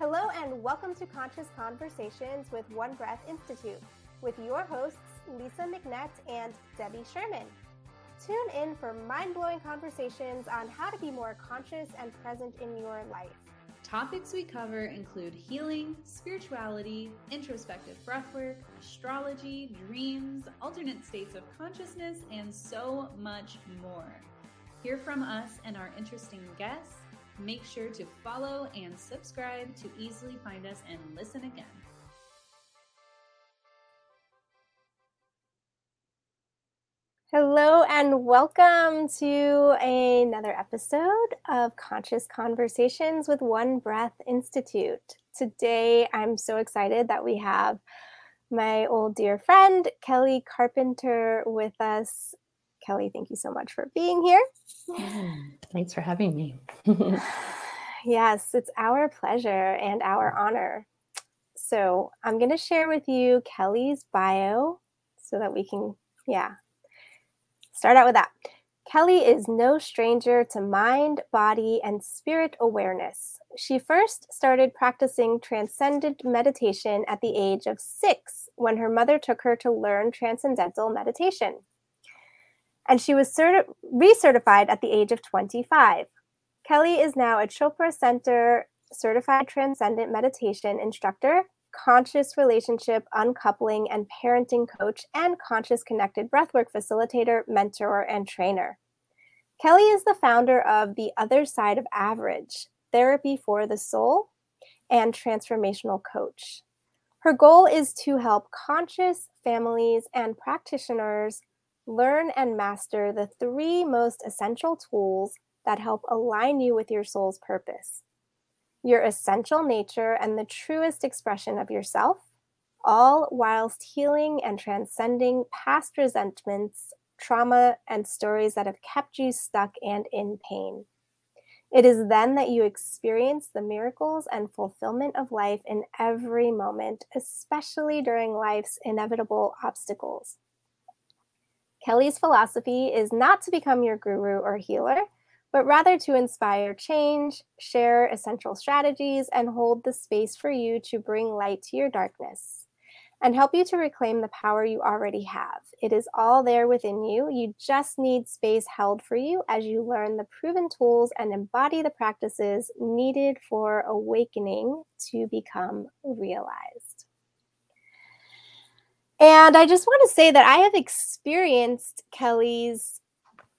Hello, and welcome to Conscious Conversations with One Breath Institute with your hosts, Lisa McNett and Debbie Sherman. Tune in for mind blowing conversations on how to be more conscious and present in your life. Topics we cover include healing, spirituality, introspective breathwork, astrology, dreams, alternate states of consciousness, and so much more. Hear from us and our interesting guests Make sure to follow and subscribe to easily find us and listen again. Hello, and welcome to another episode of Conscious Conversations with One Breath Institute. Today, I'm so excited that we have my old dear friend, Keli Carpenter, with us. Keli, thank you so much for being here. Thanks for having me. yes, it's our pleasure and our honor. So, I'm going to share with you Keli's bio so that we can, yeah, start out with that. Keli is no stranger to mind, body, and spirit awareness. She first started practicing transcendent meditation at the age of six when her mother took her to learn transcendental meditation and she was certi- recertified at the age of 25. Keli is now a Chopra Center certified transcendent meditation instructor, conscious relationship uncoupling and parenting coach, and conscious connected breathwork facilitator, mentor, and trainer. Keli is the founder of The Other Side of Average, Therapy for the Soul, and Transformational Coach. Her goal is to help conscious families and practitioners learn and master the three most essential tools that help align you with your soul's purpose your essential nature and the truest expression of yourself, all whilst healing and transcending past resentments, trauma, and stories that have kept you stuck and in pain. It is then that you experience the miracles and fulfillment of life in every moment, especially during life's inevitable obstacles. Keli's philosophy is not to become your guru or healer, but rather to inspire change, share essential strategies, and hold the space for you to bring light to your darkness and help you to reclaim the power you already have. It is all there within you. You just need space held for you as you learn the proven tools and embody the practices needed for awakening to become realized. And I just want to say that I have experienced Keli's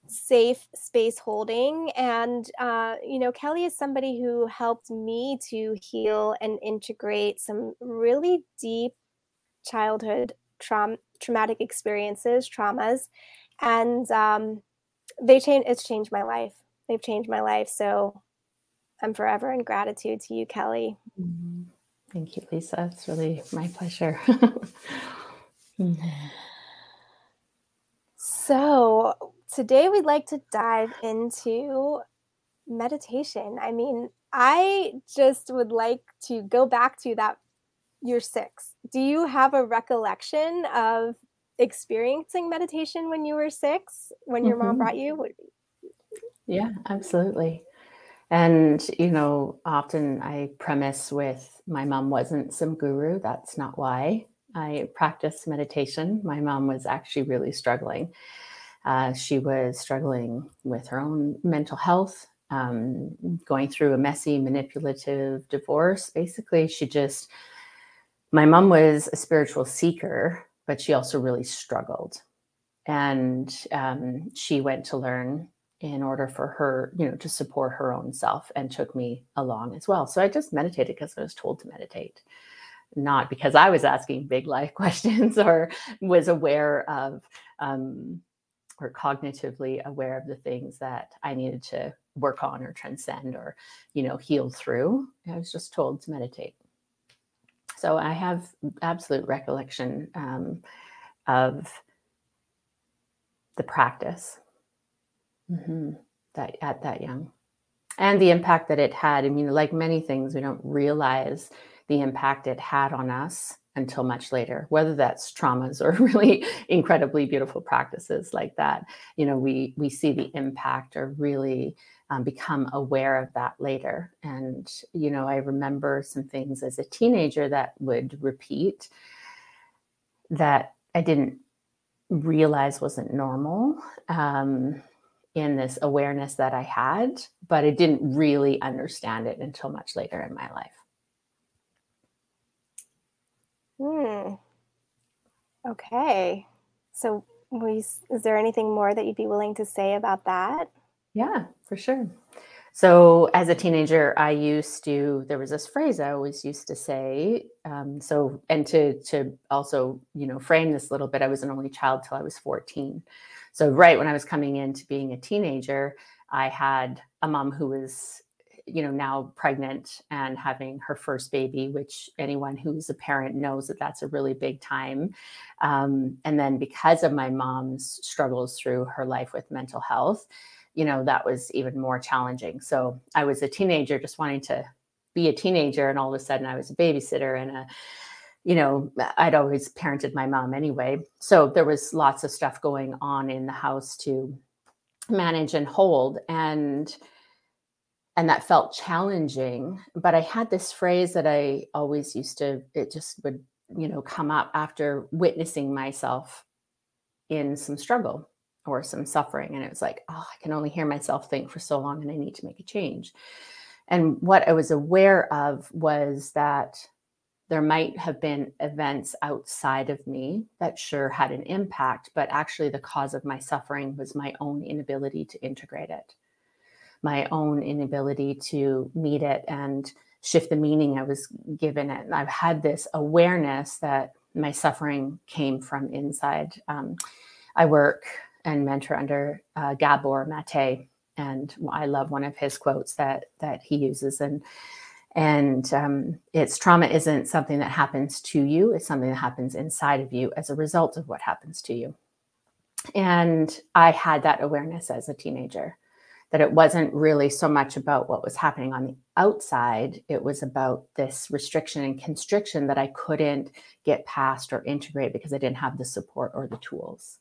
safe space holding. And, uh, you know, Keli is somebody who helped me to heal and integrate some really deep childhood trauma, traumatic experiences, traumas. And um, they changed, it's changed my life. They've changed my life. So I'm forever in gratitude to you, Keli. Mm-hmm. Thank you, Lisa. It's really my pleasure. So, today we'd like to dive into meditation. I mean, I just would like to go back to that year six. Do you have a recollection of experiencing meditation when you were six, when your mm-hmm. mom brought you? Yeah, absolutely. And, you know, often I premise with my mom wasn't some guru. That's not why. I practiced meditation. My mom was actually really struggling. Uh, she was struggling with her own mental health, um, going through a messy, manipulative divorce. Basically, she just, my mom was a spiritual seeker, but she also really struggled. And um, she went to learn in order for her, you know, to support her own self and took me along as well. So I just meditated because I was told to meditate not because I was asking big life questions or was aware of um, or cognitively aware of the things that I needed to work on or transcend or, you know, heal through. I was just told to meditate. So I have absolute recollection um, of the practice mm-hmm, that at that young and the impact that it had. I mean, like many things, we don't realize the impact it had on us until much later whether that's traumas or really incredibly beautiful practices like that. You know we we see the impact or really um, become aware of that later. And you know i remember some things as a teenager that would repeat that i didn't realize wasn't normal um, in this awareness that i had but i didn't really understand it until much later in my life Hmm. Okay. So, is there anything more that you'd be willing to say about that? Yeah, for sure. So, as a teenager, I used to. There was this phrase I always used to say. Um, so, and to to also, you know, frame this a little bit. I was an only child till I was fourteen. So, right when I was coming into being a teenager, I had a mom who was you know now pregnant and having her first baby which anyone who's a parent knows that that's a really big time. Um, and then because of my mom's struggles through her life with mental health you know that was even more challenging. So i was a teenager just wanting to be a teenager and all of a sudden i was a babysitter and a you know i'd always parented my mom anyway. So there was lots of stuff going on in the house to manage and hold. And and that felt challenging but i had this phrase that i always used to it just would you know come up after witnessing myself in some struggle or some suffering and it was like oh i can only hear myself think for so long and i need to make a change. And what i was aware of was that there might have been events outside of me that sure had an impact but actually the cause of my suffering was my own inability to integrate it my own inability to meet it and shift the meaning I was given it. I've had this awareness that my suffering came from inside. Um, I work and mentor under uh, Gabor Mate, and I love one of his quotes that that he uses, and and um, it's trauma isn't something that happens to you; it's something that happens inside of you as a result of what happens to you. And I had that awareness as a teenager that it wasn't really so much about what was happening on the outside. It was about this restriction and constriction that I couldn't get past or integrate because I didn't have the support or the tools.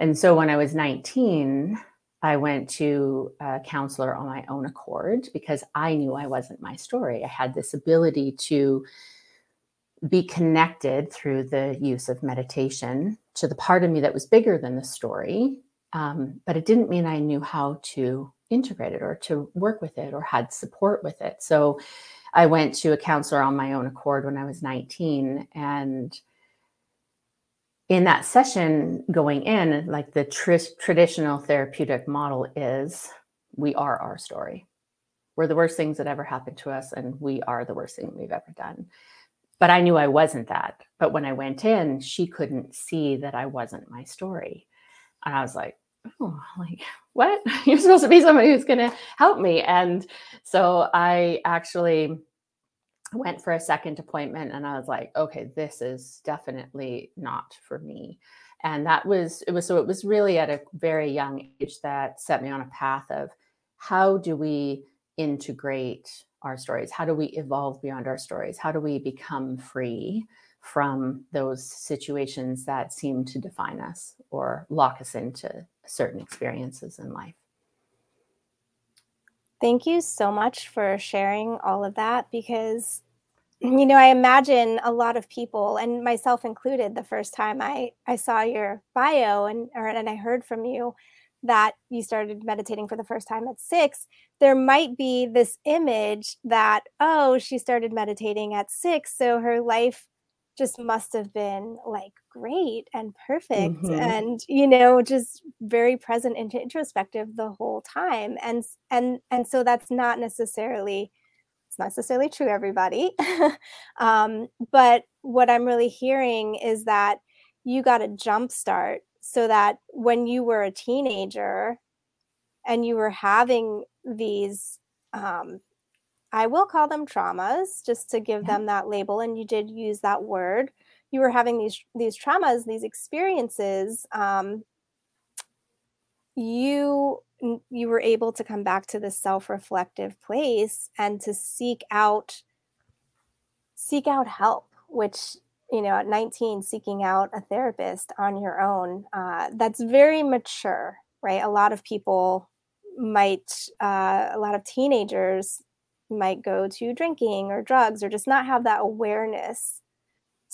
And so when I was 19, I went to a counselor on my own accord because I knew I wasn't my story. I had this ability to be connected through the use of meditation to the part of me that was bigger than the story um, but it didn't mean I knew how to integrate it or to work with it or had support with it. So I went to a counselor on my own accord when I was 19. And in that session going in, like the tr- traditional therapeutic model is we are our story. We're the worst things that ever happened to us, and we are the worst thing we've ever done. But I knew I wasn't that. But when I went in, she couldn't see that I wasn't my story. And I was like, like, what? You're supposed to be somebody who's going to help me. And so I actually went for a second appointment and I was like, okay, this is definitely not for me. And that was, it was, so it was really at a very young age that set me on a path of how do we integrate our stories? How do we evolve beyond our stories? How do we become free? From those situations that seem to define us or lock us into certain experiences in life. Thank you so much for sharing all of that because you know, I imagine a lot of people and myself included the first time I I saw your bio and or and I heard from you that you started meditating for the first time at 6, there might be this image that oh, she started meditating at 6, so her life just must have been like great and perfect mm-hmm. and you know just very present and introspective the whole time and and and so that's not necessarily it's not necessarily true everybody um, but what i'm really hearing is that you got a jump start so that when you were a teenager and you were having these um, I will call them traumas just to give yeah. them that label. And you did use that word. You were having these these traumas, these experiences. Um, you you were able to come back to this self-reflective place and to seek out seek out help, which, you know, at 19, seeking out a therapist on your own, uh, that's very mature, right? A lot of people might, uh, a lot of teenagers might go to drinking or drugs or just not have that awareness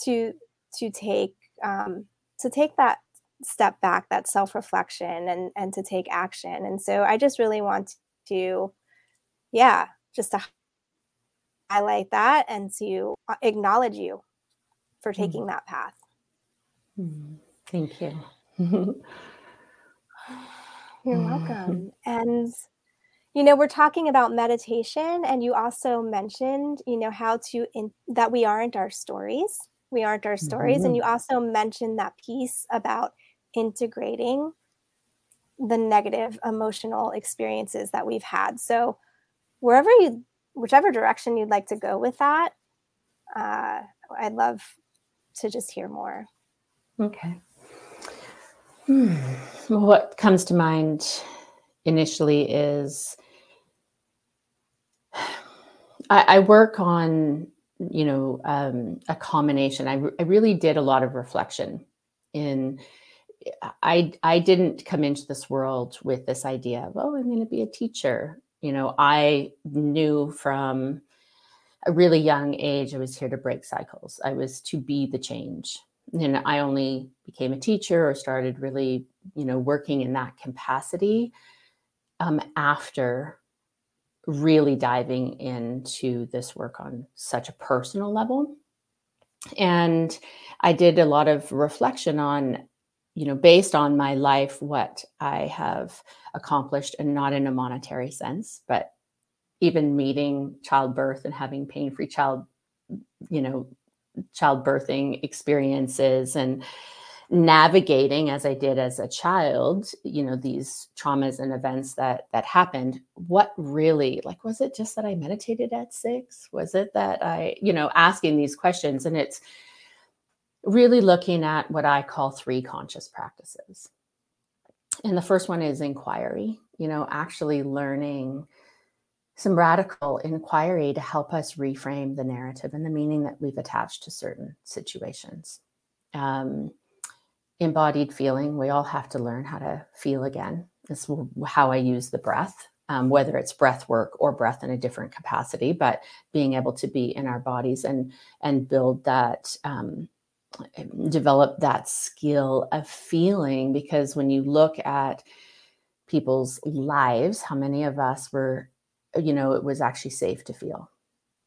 to to take um, to take that step back that self-reflection and and to take action and so i just really want to yeah just to highlight that and to acknowledge you for hmm. taking mm. that path mm. thank you you're welcome and you know we're talking about meditation and you also mentioned you know how to in that we aren't our stories we aren't our stories mm-hmm. and you also mentioned that piece about integrating the negative emotional experiences that we've had so wherever you whichever direction you'd like to go with that uh, i'd love to just hear more okay hmm. what comes to mind initially is I, I work on, you know, um, a combination. I, I really did a lot of reflection in. I I didn't come into this world with this idea of oh I'm going to be a teacher. You know, I knew from a really young age I was here to break cycles. I was to be the change. And I only became a teacher or started really, you know, working in that capacity um, after really diving into this work on such a personal level. And I did a lot of reflection on, you know, based on my life, what I have accomplished, and not in a monetary sense, but even meeting childbirth and having pain free child, you know, childbirthing experiences and navigating as i did as a child you know these traumas and events that that happened what really like was it just that i meditated at 6 was it that i you know asking these questions and it's really looking at what i call three conscious practices. And the first one is inquiry you know actually learning some radical inquiry to help us reframe the narrative and the meaning that we've attached to certain situations. Um, embodied feeling. We all have to learn how to feel again. This is how I use the breath, um, whether it's breath work or breath in a different capacity, but being able to be in our bodies and and build that. Um, develop that skill of feeling because when you look at people's lives how many of us were you know it was actually safe to feel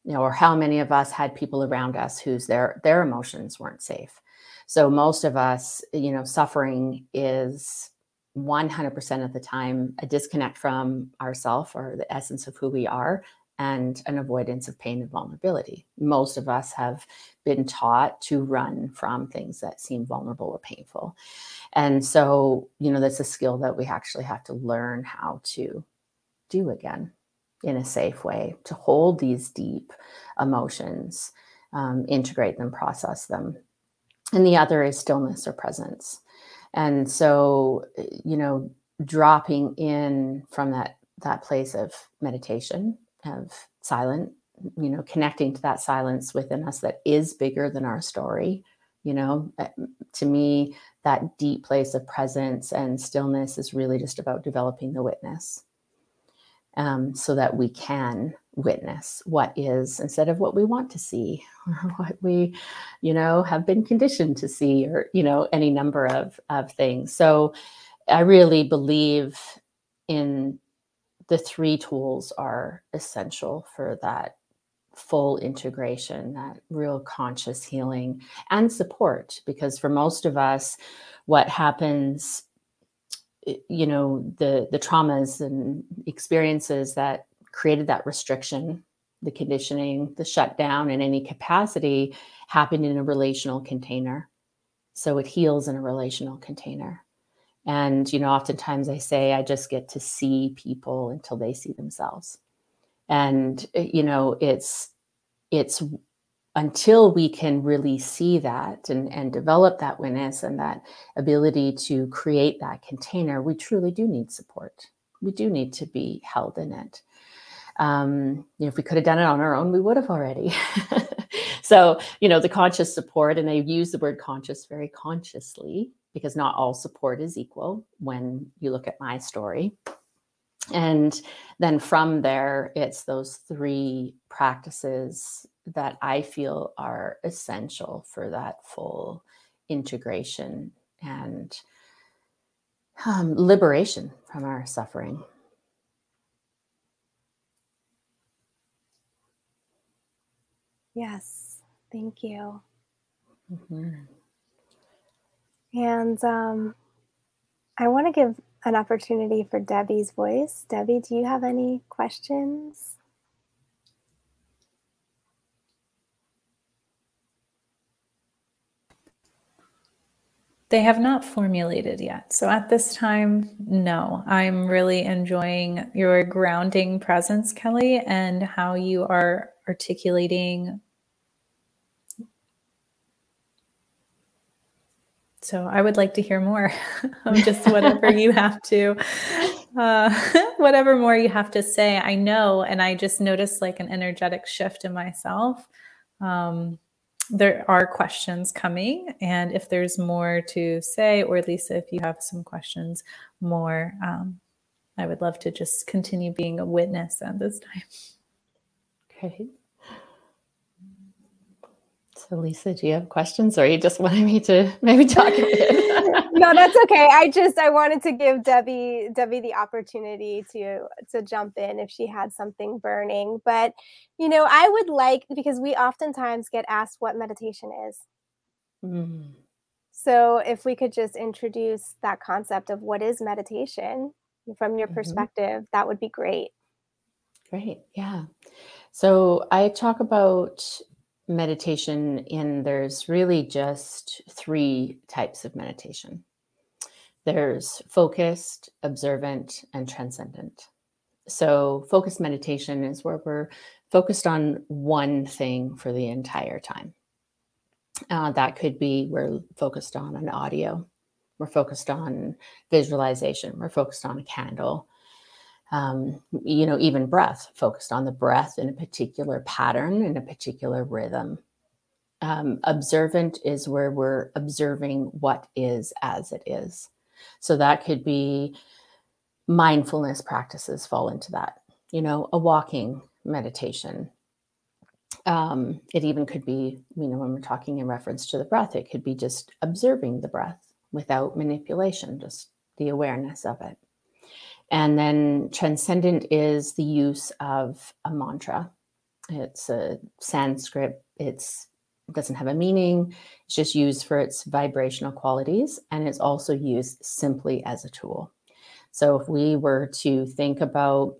you know or how many of us had people around us whose their their emotions weren't safe so most of us, you know, suffering is 100% of the time a disconnect from ourself or the essence of who we are and an avoidance of pain and vulnerability. Most of us have been taught to run from things that seem vulnerable or painful. And so, you know, that's a skill that we actually have to learn how to do again in a safe way to hold these deep emotions, um, integrate them, process them, and the other is stillness or presence. And so you know dropping in from that that place of meditation of silent you know connecting to that silence within us that is bigger than our story you know uh, to me that deep place of presence and stillness is really just about developing the witness um, so that we can witness what is instead of what we want to see or what we you know have been conditioned to see or you know any number of of things. So i really believe in the three tools are essential for that full integration that real conscious healing and support because for most of us what happens you know the the traumas and experiences that created that restriction the conditioning the shutdown in any capacity happened in a relational container so it heals in a relational container and you know oftentimes i say i just get to see people until they see themselves and eh, you know it's it's until we can really see that and, and develop that witness and that ability to create that container, we truly do need support. We do need to be held in it. Um, you know, if we could have done it on our own, we would have already. so, you know, the conscious support, and they use the word conscious very consciously because not all support is equal when you look at my story. And then from there, it's those three practices that I feel are essential for that full integration and um, liberation from our suffering. Yes, thank you. Mm-hmm. And um, I want to give an opportunity for Debbie's voice. Debbie, do you have any questions? They have not formulated yet. So at this time, no. I'm really enjoying your grounding presence, Keli, and how you are articulating. So I would like to hear more of just whatever you have to, uh, whatever more you have to say. I know, and I just noticed like an energetic shift in myself. Um, there are questions coming. And if there's more to say, or Lisa, if you have some questions more, um, I would love to just continue being a witness at this time. Great. So, Lisa, do you have questions or you just wanted me to maybe talk a bit? no, that's okay. I just I wanted to give Debbie Debbie the opportunity to to jump in if she had something burning. But you know, I would like because we oftentimes get asked what meditation is. Mm. So if we could just introduce that concept of what is meditation from your mm-hmm. perspective, that would be great. Great. Yeah. So I talk about meditation in there's really just three types of meditation there's focused, observant, and transcendent. So, focused meditation is where we're focused on one thing for the entire time. Uh, that could be we're focused on an audio, we're focused on visualization, we're focused on a candle, um, you know, even breath, focused on the breath in a particular pattern, in a particular rhythm. Um, observant is where we're observing what is as it is. So that could be mindfulness practices fall into that, you know, a walking meditation. Um, it even could be, you know, when we're talking in reference to the breath, it could be just observing the breath without manipulation, just the awareness of it. And then transcendent is the use of a mantra. It's a Sanskrit, it's it doesn't have a meaning. It's just used for its vibrational qualities and it's also used simply as a tool. So if we were to think about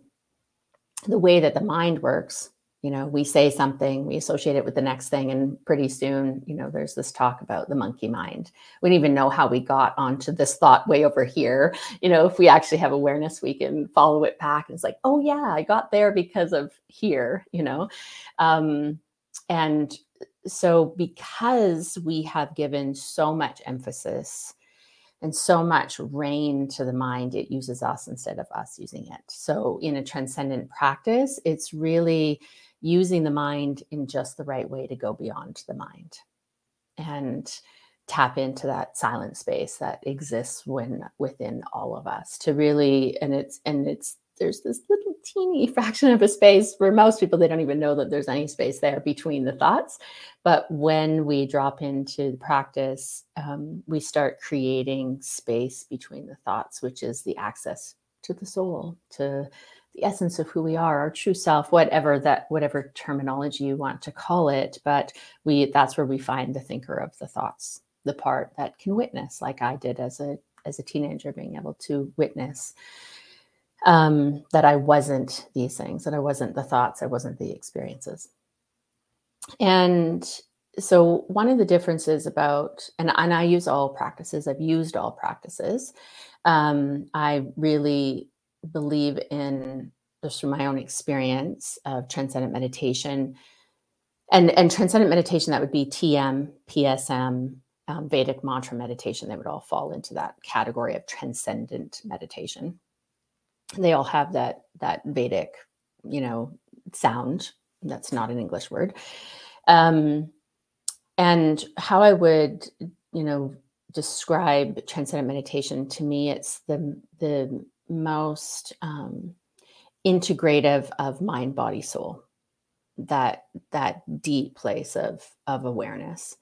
the way that the mind works, you know we say something we associate it with the next thing and pretty soon you know there's this talk about the monkey mind. We don't even know how we got onto this thought way over here. You know if we actually have awareness we can follow it back and it's like oh yeah i got there because of here you know? Um, and so because we have given so much emphasis and so much rein to the mind, it uses us instead of us using it. So, in a transcendent practice, it's really using the mind in just the right way to go beyond the mind and tap into that silent space that exists when within all of us to really and it's and it's there's this little teeny fraction of a space for most people they don't even know that there's any space there between the thoughts. But when we drop into the practice um, we start creating space between the thoughts which is the access to the soul to the essence of who we are our true self whatever that whatever terminology you want to call it but we that's where we find the thinker of the thoughts the part that can witness like i did as a as a teenager being able to witness um, that i wasn't these things that i wasn't the thoughts i wasn't the experiences. And so one of the differences about and, and i use all practices i've used all practices um, i really believe in just from my own experience of transcendent meditation. And and transcendent meditation that would be tm psm um, vedic mantra meditation. They would all fall into that category of transcendent meditation. They all have that that vedic you know sound. That's not an english word. Um, and how I would, you know, describe transcendent meditation to me, it's the the most um, integrative of mind, body, soul. That that deep place of of awareness,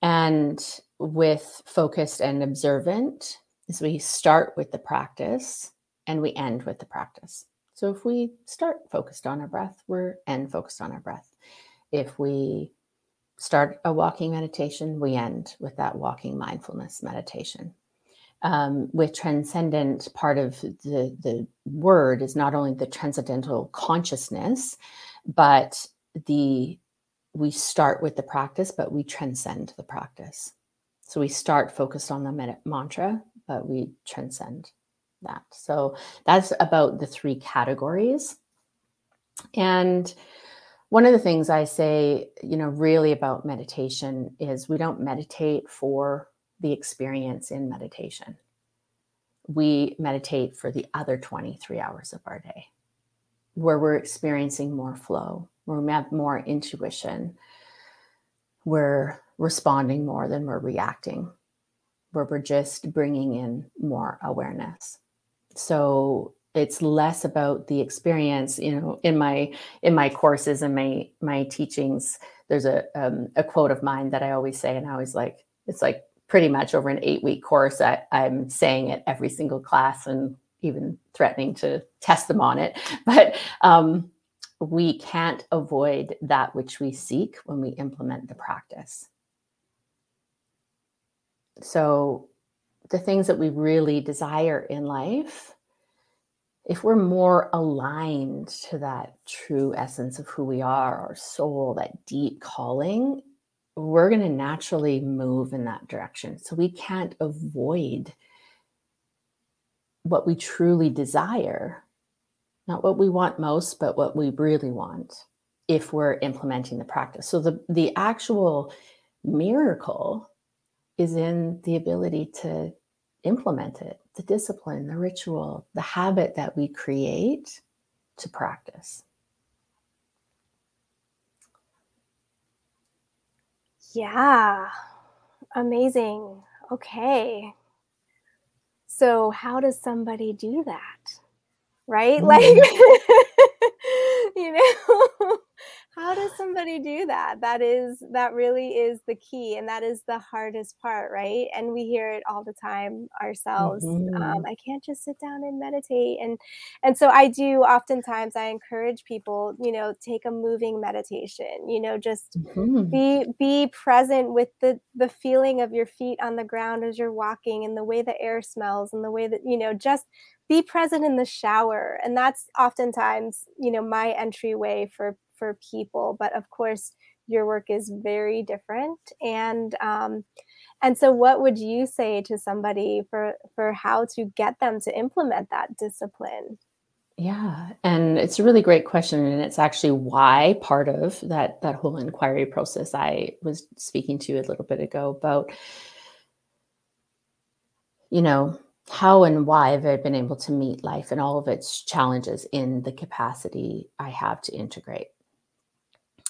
and with focused and observant, as we start with the practice and we end with the practice. So if we start focused on our breath, we're end focused on our breath. If we start a walking meditation, we end with that walking mindfulness meditation. Um, with transcendent, part of the, the word is not only the transcendental consciousness, but the we start with the practice, but we transcend the practice. So we start focused on the mantra, but we transcend that. So that's about the three categories. And one of the things I say, you know, really about meditation is we don't meditate for the experience in meditation. We meditate for the other 23 hours of our day, where we're experiencing more flow, where we have more intuition, we're responding more than we're reacting, where we're just bringing in more awareness. So it's less about the experience you know in my in my courses and my my teachings there's a um, a quote of mine that i always say and i always like it's like pretty much over an eight week course I, i'm saying it every single class and even threatening to test them on it. But um, we can't avoid that which we seek when we implement the practice. So the things that we really desire in life if we're more aligned to that true essence of who we are, our soul, that deep calling, we're going to naturally move in that direction. So we can't avoid what we truly desire, not what we want most, but what we really want if we're implementing the practice. So the, the actual miracle is in the ability to implement it the discipline, the ritual, the habit that we create to practice. Yeah, amazing. Okay. So, how does somebody do that? Right? Mm. Like, you know, how does somebody do that that is that really is the key and that is the hardest part right and we hear it all the time ourselves um, mm-hmm. um, i can't just sit down and meditate and and so i do oftentimes i encourage people you know take a moving meditation you know just mm-hmm. be be present with the the feeling of your feet on the ground as you're walking and the way the air smells and the way that you know just be present in the shower and that's oftentimes you know my entryway for for people but of course your work is very different and um, and so what would you say to somebody for for how to get them to implement that discipline yeah and it's a really great question and it's actually why part of that that whole inquiry process i was speaking to you a little bit ago about you know how and why have I been able to meet life and all of its challenges in the capacity I have to integrate?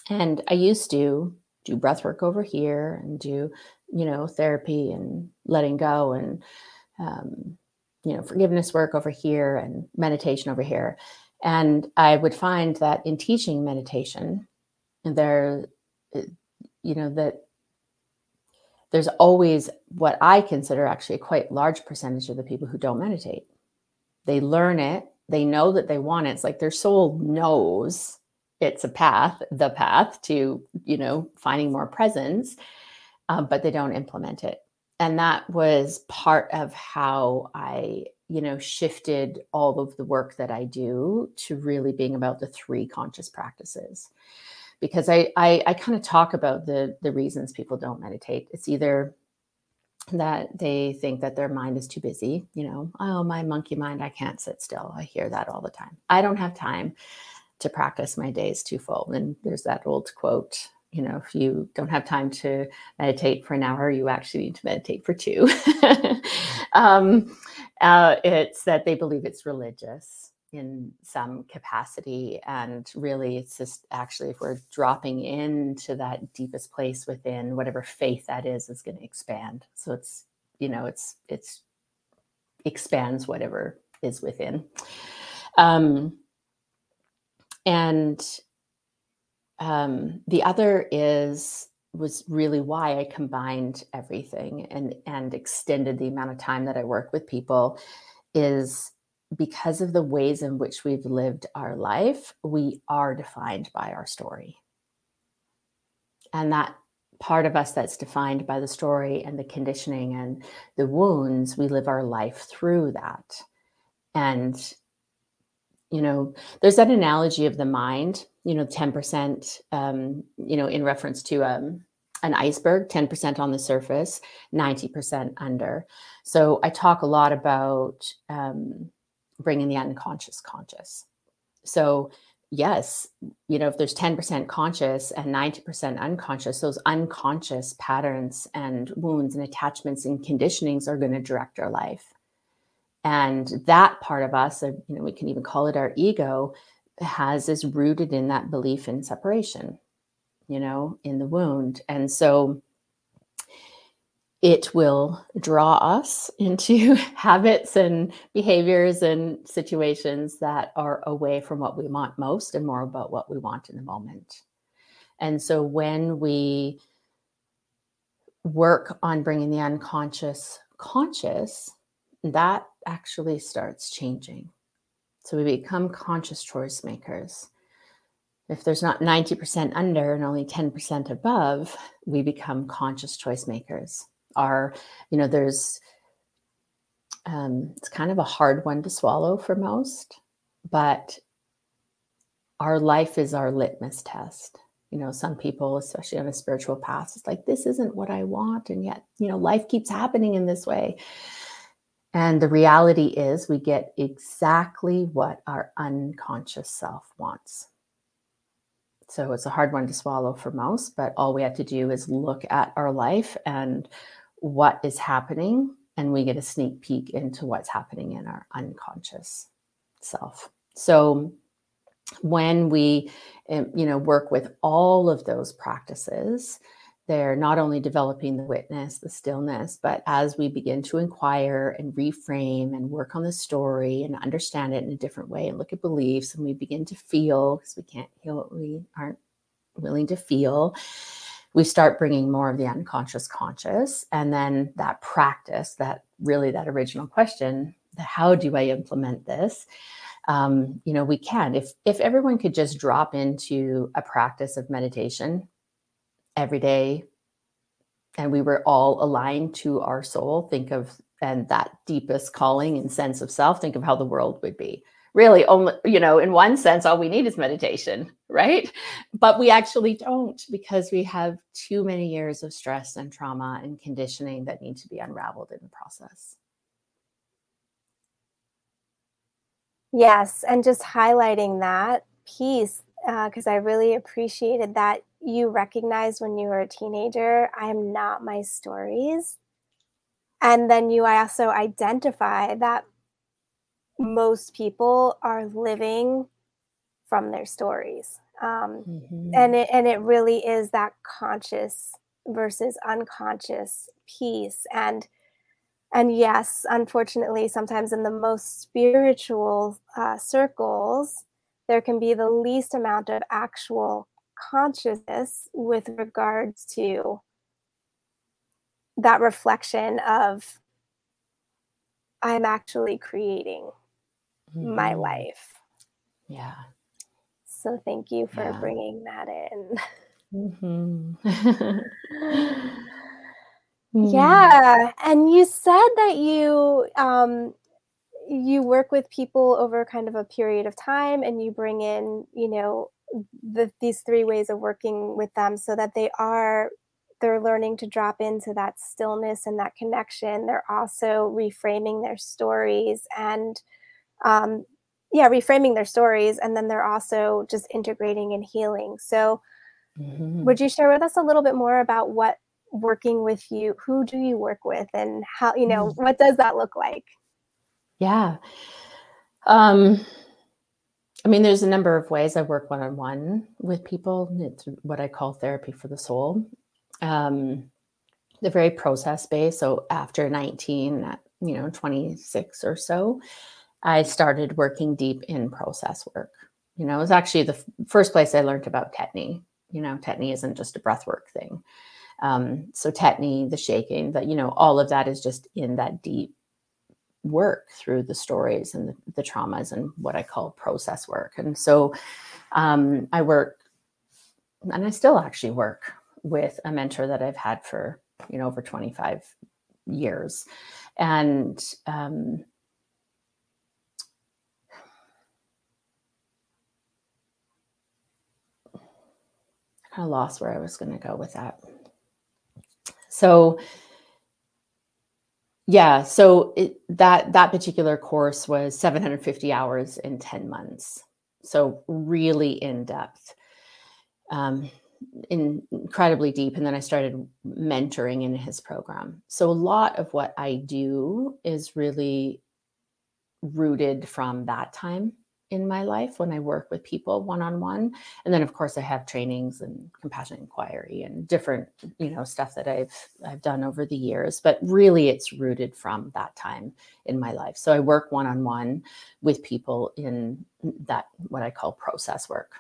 And I used to do breath work over here and do, you know, therapy and letting go and, um, you know, forgiveness work over here and meditation over here. And I would find that in teaching meditation, there, uh, you know, that there's always what I consider actually a quite large percentage of the people who don't meditate. They learn it, they know that they want it. It's like their soul knows it's a path, the path to, you know, finding more presence, um, but they don't implement it. And that was part of how I, you know, shifted all of the work that I do to really being about the three conscious practices. Because I, I, I kind of talk about the the reasons people don't meditate. It's either that they think that their mind is too busy, you know, oh, my monkey mind, I can't sit still. I hear that all the time. I don't have time to practice my days too full. And there's that old quote, you know, if you don't have time to meditate for an hour, you actually need to meditate for two. um, uh, it's that they believe it's religious. in some capacity. And really, it's just actually if we're dropping into that deepest place within, whatever faith that is, is going to expand. So it's, you know, it's, it's expands whatever is within. Um, and um, the other is was really why I combined everything and and extended the amount of time that I work with people is because of the ways in which we've lived our life, we are defined by our story. And that part of us that's defined by the story and the conditioning and the wounds, we live our life through that. And, you know, there's that analogy of the mind, you know, 10%, um, you know, in reference to um, an iceberg, 10% on the surface, 90% under. So I talk a lot about um, bringing the unconscious conscious. So, yes, you know, if there's 10% conscious and 90% unconscious, those unconscious patterns and wounds and attachments and conditionings are going to direct our life. And that part of us, you know, we can even call it our ego, has is rooted in that belief in separation, you know, in the wound. And so it will draw us into habits and behaviors and situations that are away from what we want most and more about what we want in the moment. And so when we work on bringing the unconscious conscious, that actually starts changing. So we become conscious choice makers. If there's not 90% under and only 10% above, we become conscious choice makers Our, you know, there's, um, it's kind of a hard one to swallow for most, but our life is our litmus test. You know, some people, especially on a spiritual path, it's like, this isn't what I want. And yet, you know, life keeps happening in this way. And the reality is, we get exactly what our unconscious self wants. So it's a hard one to swallow for most, but all we have to do is look at our life and what is happening and we get a sneak peek into what's happening in our unconscious self so when we eh, you know work with all of those practices they're not only developing the witness the stillness but as we begin to inquire and reframe and work on the story and understand it in a different way and look at beliefs and we begin to feel because we can't heal what we aren't willing to feel we start bringing more of the unconscious conscious. And then that practice that really that original question how do i implement this? Um, you know we can. If if everyone could just drop into a practice of meditation every day and we were all aligned to our soul. Think of and that deepest calling and sense of self. Think of how the world would be. Really only you know in one sense all we need is meditation right? But we actually don't because we have too many years of stress and trauma and conditioning that need to be unraveled in the process. Yes and just highlighting that piece because uh, i really appreciated that you recognize when you were a teenager i am not my stories. And then you also identify that most people are living from their stories. Um, mm-hmm. and it and it really is that conscious versus unconscious piece and and yes unfortunately sometimes in the most spiritual uh, circles there can be the least amount of actual consciousness with regards to that reflection of i'm actually creating mm-hmm. my life. Yeah. So thank you for yeah. bringing that in. Mm-hmm. yeah, and you said that you um, you work with people over kind of a period of time, and you bring in, you know, the, these three ways of working with them, so that they are they're learning to drop into that stillness and that connection. They're also reframing their stories and um, yeah reframing their stories and then they're also just integrating and healing so mm-hmm. would you share with us a little bit more about what working with you who do you work with and how you know mm-hmm. what does that look like yeah um I mean, there's a number of ways I work one on one with people. It's what I call therapy for the soul. Um, very process based. So after 19, you know, 26 or so, I started working deep in process work. You know, it was actually the f- first place I learned about Tetany. You know, Tetany isn't just a breath work thing. Um, so Tetany, the shaking, that, you know, all of that is just in that deep work through the stories and the, the traumas and what I call process work. And so um, I work, and I still actually work with a mentor that I've had for, you know, over 25 years. And um, I kind of lost where I was going to go with that. So, yeah, so it, that that particular course was 750 hours in 10 months. So really in depth, um, in, incredibly deep. And then I started mentoring in his program. So a lot of what I do is really rooted from that time in my life when I work with people one on one. And then of course I have trainings and compassion inquiry and different, you know, stuff that I've I've done over the years, but really it's rooted from that time in my life. So I work one on one with people in that what I call process work.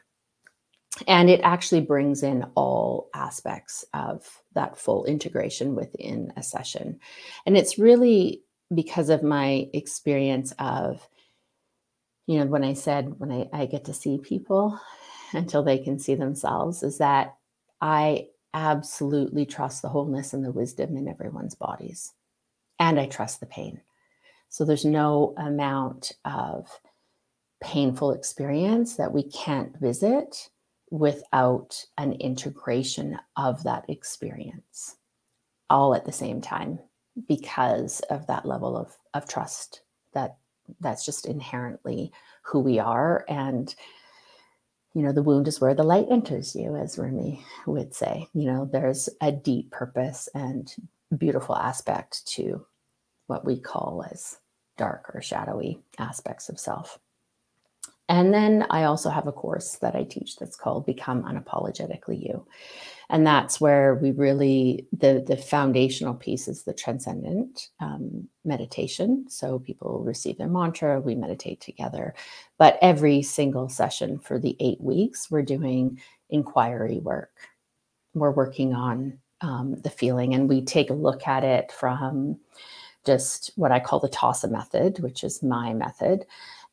And it actually brings in all aspects of that full integration within a session. And it's really because of my experience of you know, when I said when I, I get to see people until they can see themselves, is that I absolutely trust the wholeness and the wisdom in everyone's bodies. And I trust the pain. So there's no amount of painful experience that we can't visit without an integration of that experience all at the same time because of that level of, of trust that that's just inherently who we are. And you know the wound is where the light enters you as rumi would say. You know there's a deep purpose and beautiful aspect to what we call as dark or shadowy aspects of self and then i also have a course that i teach that's called become unapologetically you. And that's where we really the the foundational piece is the transcendent um, meditation. So people receive their mantra we meditate together. But every single session for the eight weeks we're doing inquiry work. We're working on um, the feeling and we take a look at it from just what i call the tossa method which is my method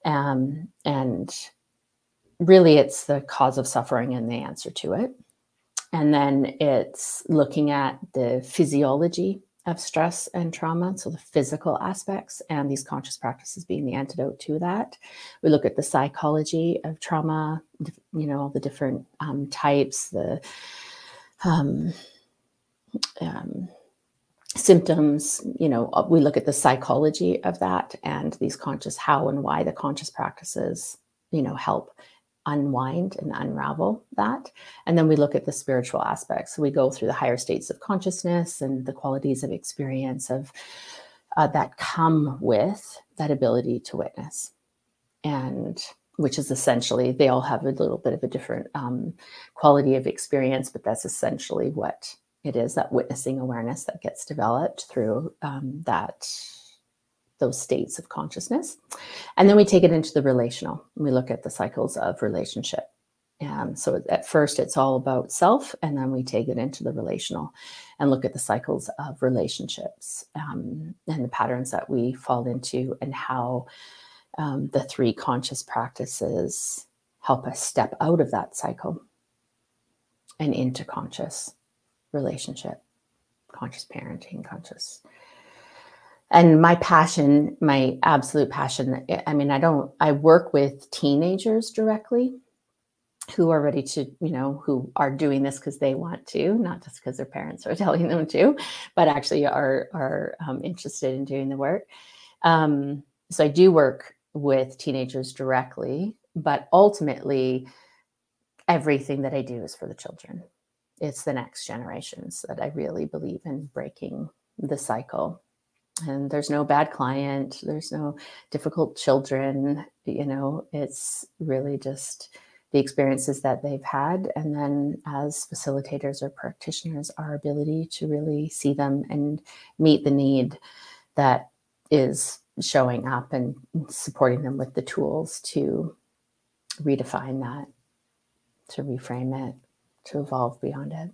um, and really it's the cause of suffering and the answer to it and then it's looking at the physiology of stress and trauma, so the physical aspects, and these conscious practices being the antidote to that. We look at the psychology of trauma, you know, all the different um, types, the um, um, symptoms, you know, uh, we look at the psychology of that and these conscious how and why the conscious practices, you know, help unwind and unravel that. And then we look at the spiritual aspects. So we go through the higher states of consciousness and the qualities of experience of uh, that come with that ability to witness. And which is essentially, they all have a little bit of a different um, quality of experience, but that's essentially what it is that witnessing awareness that gets developed through um, that those states of consciousness. And then we take it into the relational. We look at the cycles of relationship. And so at first, it's all about self, and then we take it into the relational and look at the cycles of relationships um, and the patterns that we fall into, and how um, the three conscious practices help us step out of that cycle and into conscious relationship, conscious parenting, conscious. And my passion my absolute passion i mean i don't i work with teenagers directly who are ready to you know who are doing this because they want to not just because their parents are telling them to but actually are are um, interested in doing the work. Um, so i do work with teenagers directly but ultimately everything that i do is for the children it's the next generations that i really believe in breaking the cycle and there's no bad client there's no difficult children you know, it's really just the experiences that they've had. And then as facilitators or practitioners, our ability to really see them and meet the need that is showing up and supporting them with the tools to redefine that, to reframe it, to evolve beyond it.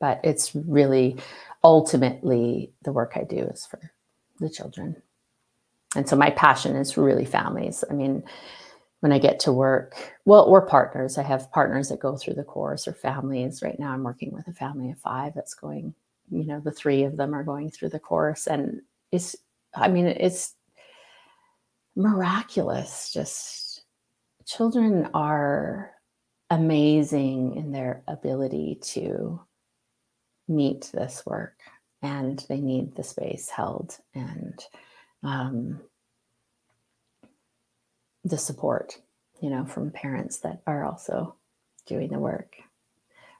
But it's really ultimately the work I do is for the children. And so my passion is really families. I mean, when I get to work, well, we're partners. I have partners that go through the course or families. Right now, I'm working with a family of five that's going, you know, the three of them are going through the course. And it's, I mean, it's miraculous. Just children are amazing in their ability to meet this work and they need the space held and um, the support you know from parents that are also doing the work.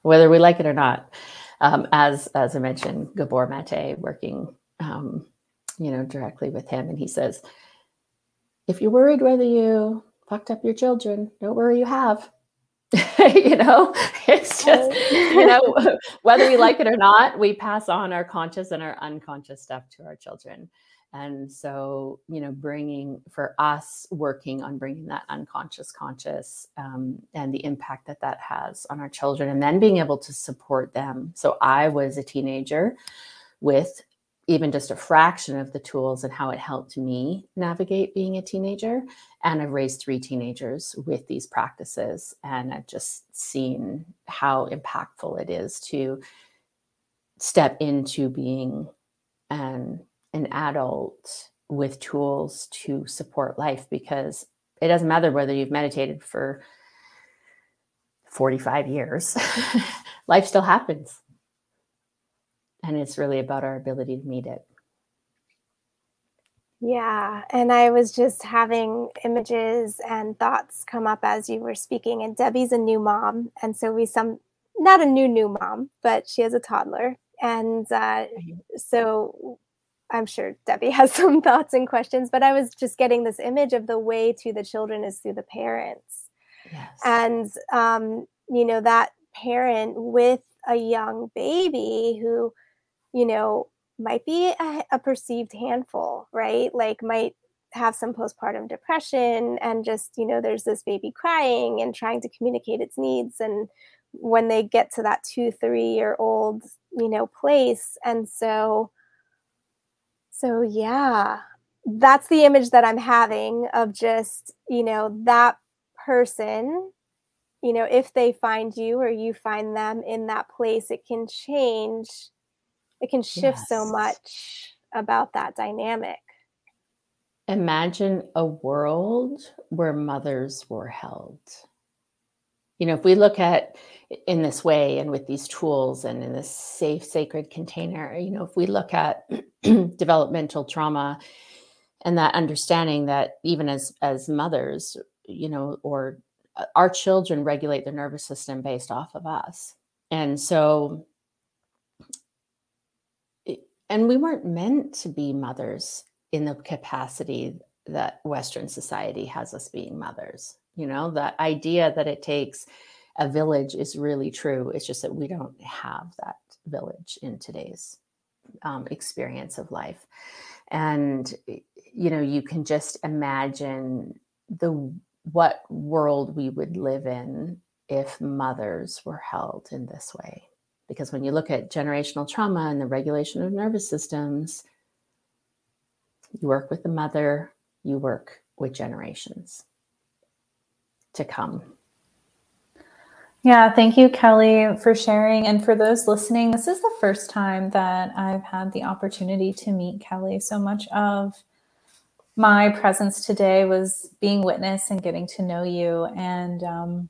Whether we like it or not um, as as i mentioned gabor mate working um, you know directly with him and he says if you're worried whether you fucked up your children don't worry you have you know? It's just you know whether we like it or not we pass on our conscious and our unconscious stuff to our children. And so you know bringing for us working on bringing that unconscious conscious um, and the impact that that has on our children and then being able to support them. So i was a teenager with even just a fraction of the tools and how it helped me navigate being a teenager. And I've raised three teenagers with these practices. And I've just seen how impactful it is to step into being an, an adult with tools to support life because it doesn't matter whether you've meditated for 45 years, life still happens and it's really about our ability to meet it. Yeah, and I was just having images and thoughts come up as you were speaking. And Debbie's a new mom, and so we some not a new new mom, but she has a toddler, and uh, so I'm sure Debbie has some thoughts and questions. But I was just getting this image of the way to the children is through the parents, yes. and um, you know that parent with a young baby who you know, might be a, a perceived handful, right? Like might have some postpartum depression and just, you know, there's this baby crying and trying to communicate its needs. And when they get to that two, three year old, you know, place. And so, so yeah, that's the image that I'm having of just, you know, that person, you know, if they find you or you find them in that place, it can change it can shift yes. so much about that dynamic. Imagine a world where mothers were held. You know, if we look at in this way and with these tools and in this safe, sacred container, you know, if we look at developmental trauma and that understanding that even as as mothers, you know, or uh, our children regulate their nervous system based off of us. And so and we weren't meant to be mothers in the capacity that western society has us being mothers you know? That idea that it takes a village is really true. It's just that we don't have that village in today's um, experience of life. And you know you can just imagine the what world we would live in if mothers were held in this way because when you look at generational trauma and the regulation of nervous systems, you work with the mother, you work with generations to come. Yeah, thank you, Keli, for sharing. And for those listening, this is the first time that I've had the opportunity to meet Keli. So much of my presence today was being witness and getting to know you. And um,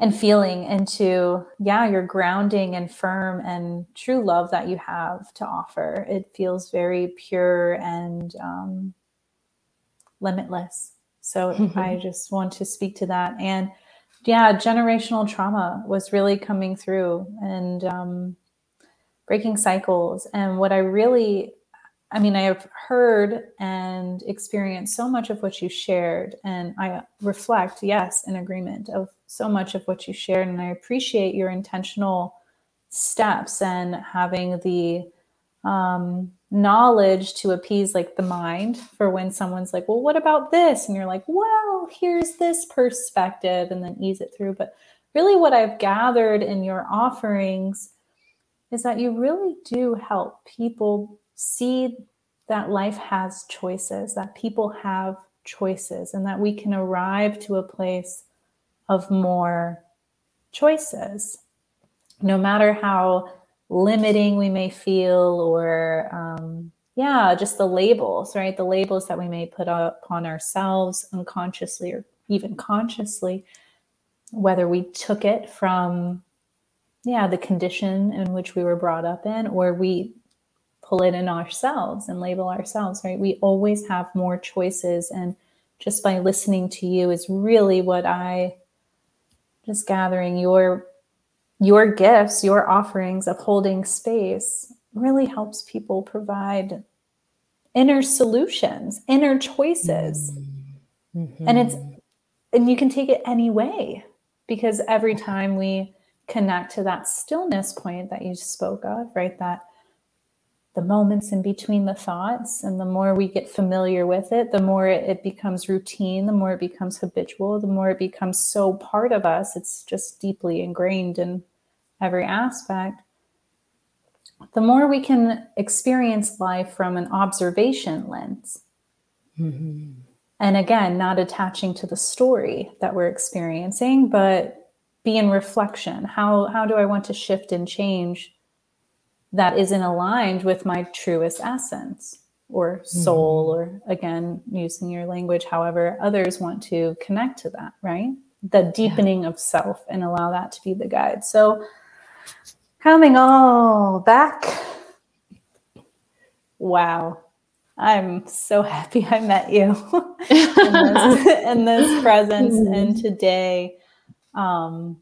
and feeling into yeah your grounding and firm and true love that you have to offer. It feels very pure and um, limitless. So i just want to speak to that. And yeah generational trauma was really coming through and um, breaking cycles. And what i really I mean, I have heard and experienced so much of what you shared, and I reflect, yes, in agreement of so much of what you shared. And I appreciate your intentional steps and having the um, knowledge to appease like the mind for when someone's like, well, what about this? And you're like, well, here's this perspective, and then ease it through. But really, what I've gathered in your offerings is that you really do help people see that life has choices, that people have choices, and that we can arrive to a place of more choices. No matter how limiting we may feel, or um, yeah, just the labels, right? The labels that we may put upon ourselves unconsciously or even consciously, whether we took it from yeah the condition in which we were brought up in or we pull it in ourselves and label ourselves right we always have more choices and just by listening to you is really what i just gathering your your gifts your offerings of holding space really helps people provide inner solutions inner choices mm-hmm. and it's and you can take it any way because every time we connect to that stillness point that you spoke of, right? That the moments in between the thoughts, and the more we get familiar with it, the more it becomes routine, the more it becomes habitual, the more it becomes so part of us. It's just deeply ingrained in every aspect. The more we can experience life from an observation lens. Mm-hmm. And again, not attaching to the story that we're experiencing, but be in reflection how how do i want to shift and change that isn't aligned with my truest essence or soul mm-hmm. or again using your language however others want to connect to that right the deepening yeah. of self and allow that to be the guide so coming all back wow i'm so happy i met you in, this, in this presence and mm-hmm. today um,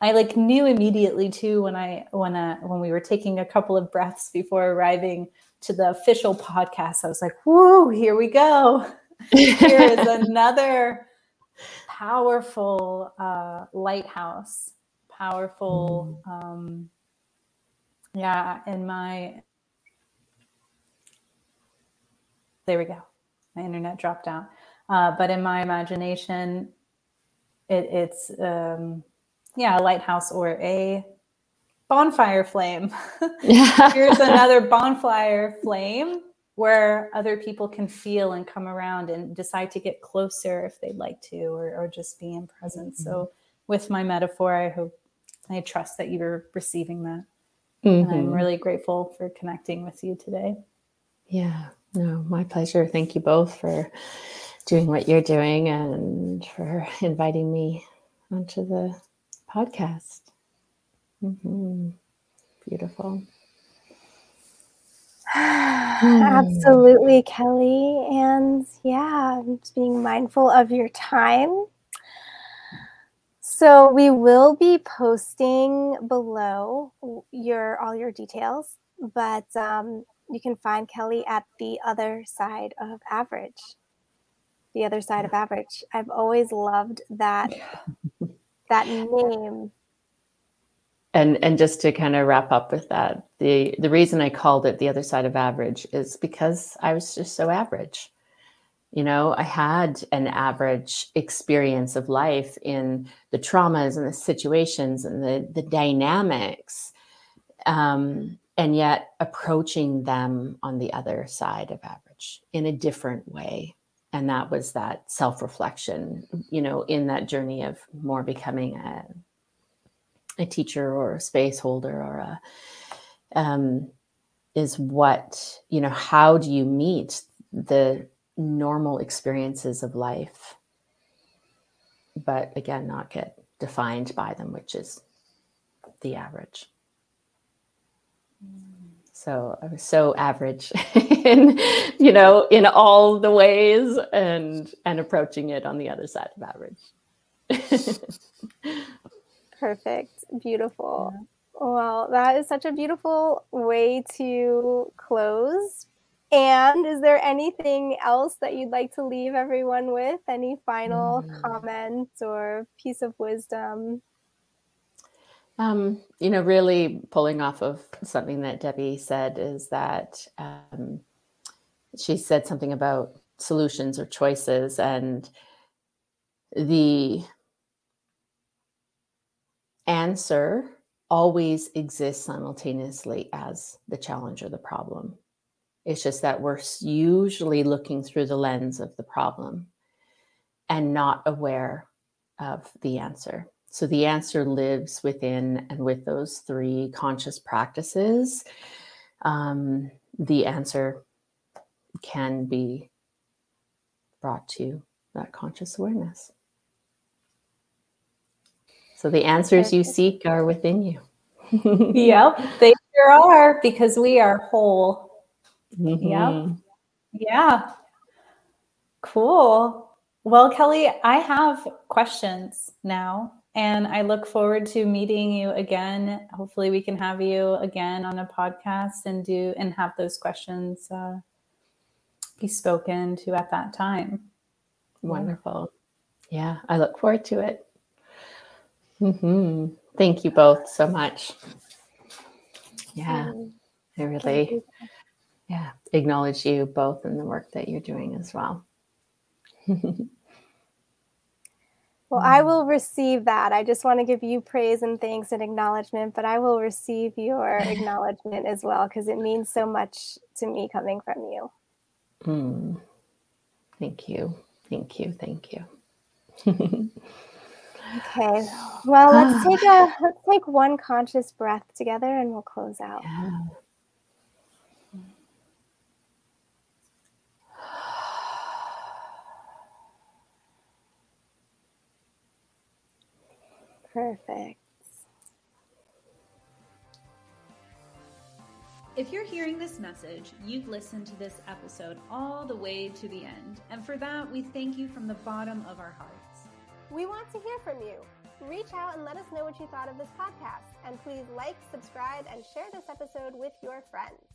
I like knew immediately too when I when uh, when we were taking a couple of breaths before arriving to the official podcast. I was like, "Whoa, here we go! here is another powerful uh, lighthouse, powerful." Mm. Um, yeah, in my there we go. My internet dropped out, uh, but in my imagination, it, it's um, yeah, a lighthouse or a bonfire flame. Yeah. Here's another bonfire flame where other people can feel and come around and decide to get closer if they'd like to, or, or just be in presence. Mm-hmm. So, with my metaphor, I hope I trust that you're receiving that. Mm-hmm. And I'm mm-hmm. really grateful for connecting with you today. Yeah, no, my pleasure. Thank you both for doing what you're doing and for inviting me onto the podcast. Mm-hmm. Beautiful. Absolutely, Keli. And yeah, just being mindful of your time. So we will be posting below your all your details, but um, you can find Keli at the other side of average the other side of average. I've always loved that that name. And and just to kind of wrap up with that, the the reason I called it the other side of average is because I was just so average. You know, I had an average experience of life in the traumas and the situations and the the dynamics. Um, and yet approaching them on the other side of average in a different way and that was that self-reflection you know in that journey of more becoming a, a teacher or a space holder or a um, is what you know how do you meet the normal experiences of life but again not get defined by them which is the average mm. So I was so average in, you know, in all the ways and and approaching it on the other side of average. Perfect. Beautiful. Yeah. Well, that is such a beautiful way to close. And is there anything else that you'd like to leave everyone with? Any final mm. comments or piece of wisdom? Um, you know, really pulling off of something that Debbie said is that um, she said something about solutions or choices and the answer always exists simultaneously as the challenge or the problem. It's just that we're usually looking through the lens of the problem and not aware of the answer. So the answer lives within and with those three conscious practices. Um, the answer can be brought to that conscious awareness. So the answers you seek are within you. yep, they sure are because we are whole. Mm-hmm. Yep. Yeah. Cool. Well, Keli, I have questions now, and I look forward to meeting you again. Hopefully, we can have you again on a podcast and do and have those questions uh, be spoken to at that time. Wonderful. Yeah, I look forward to it. Mm-hmm. Thank you both so much. Yeah, I really, yeah, acknowledge you both in the work that you're doing as well. Well, I will receive that. I just want to give you praise and thanks and acknowledgement, but I will receive your acknowledgement as well because it means so much to me coming from you. Mm. Thank you. Thank you. Thank you. okay. Well, let's take a let's take one conscious breath together and we'll close out. Yeah. Perfect. If you're hearing this message, you've listened to this episode all the way to the end. And for that, we thank you from the bottom of our hearts. We want to hear from you. Reach out and let us know what you thought of this podcast. And please like, subscribe, and share this episode with your friends.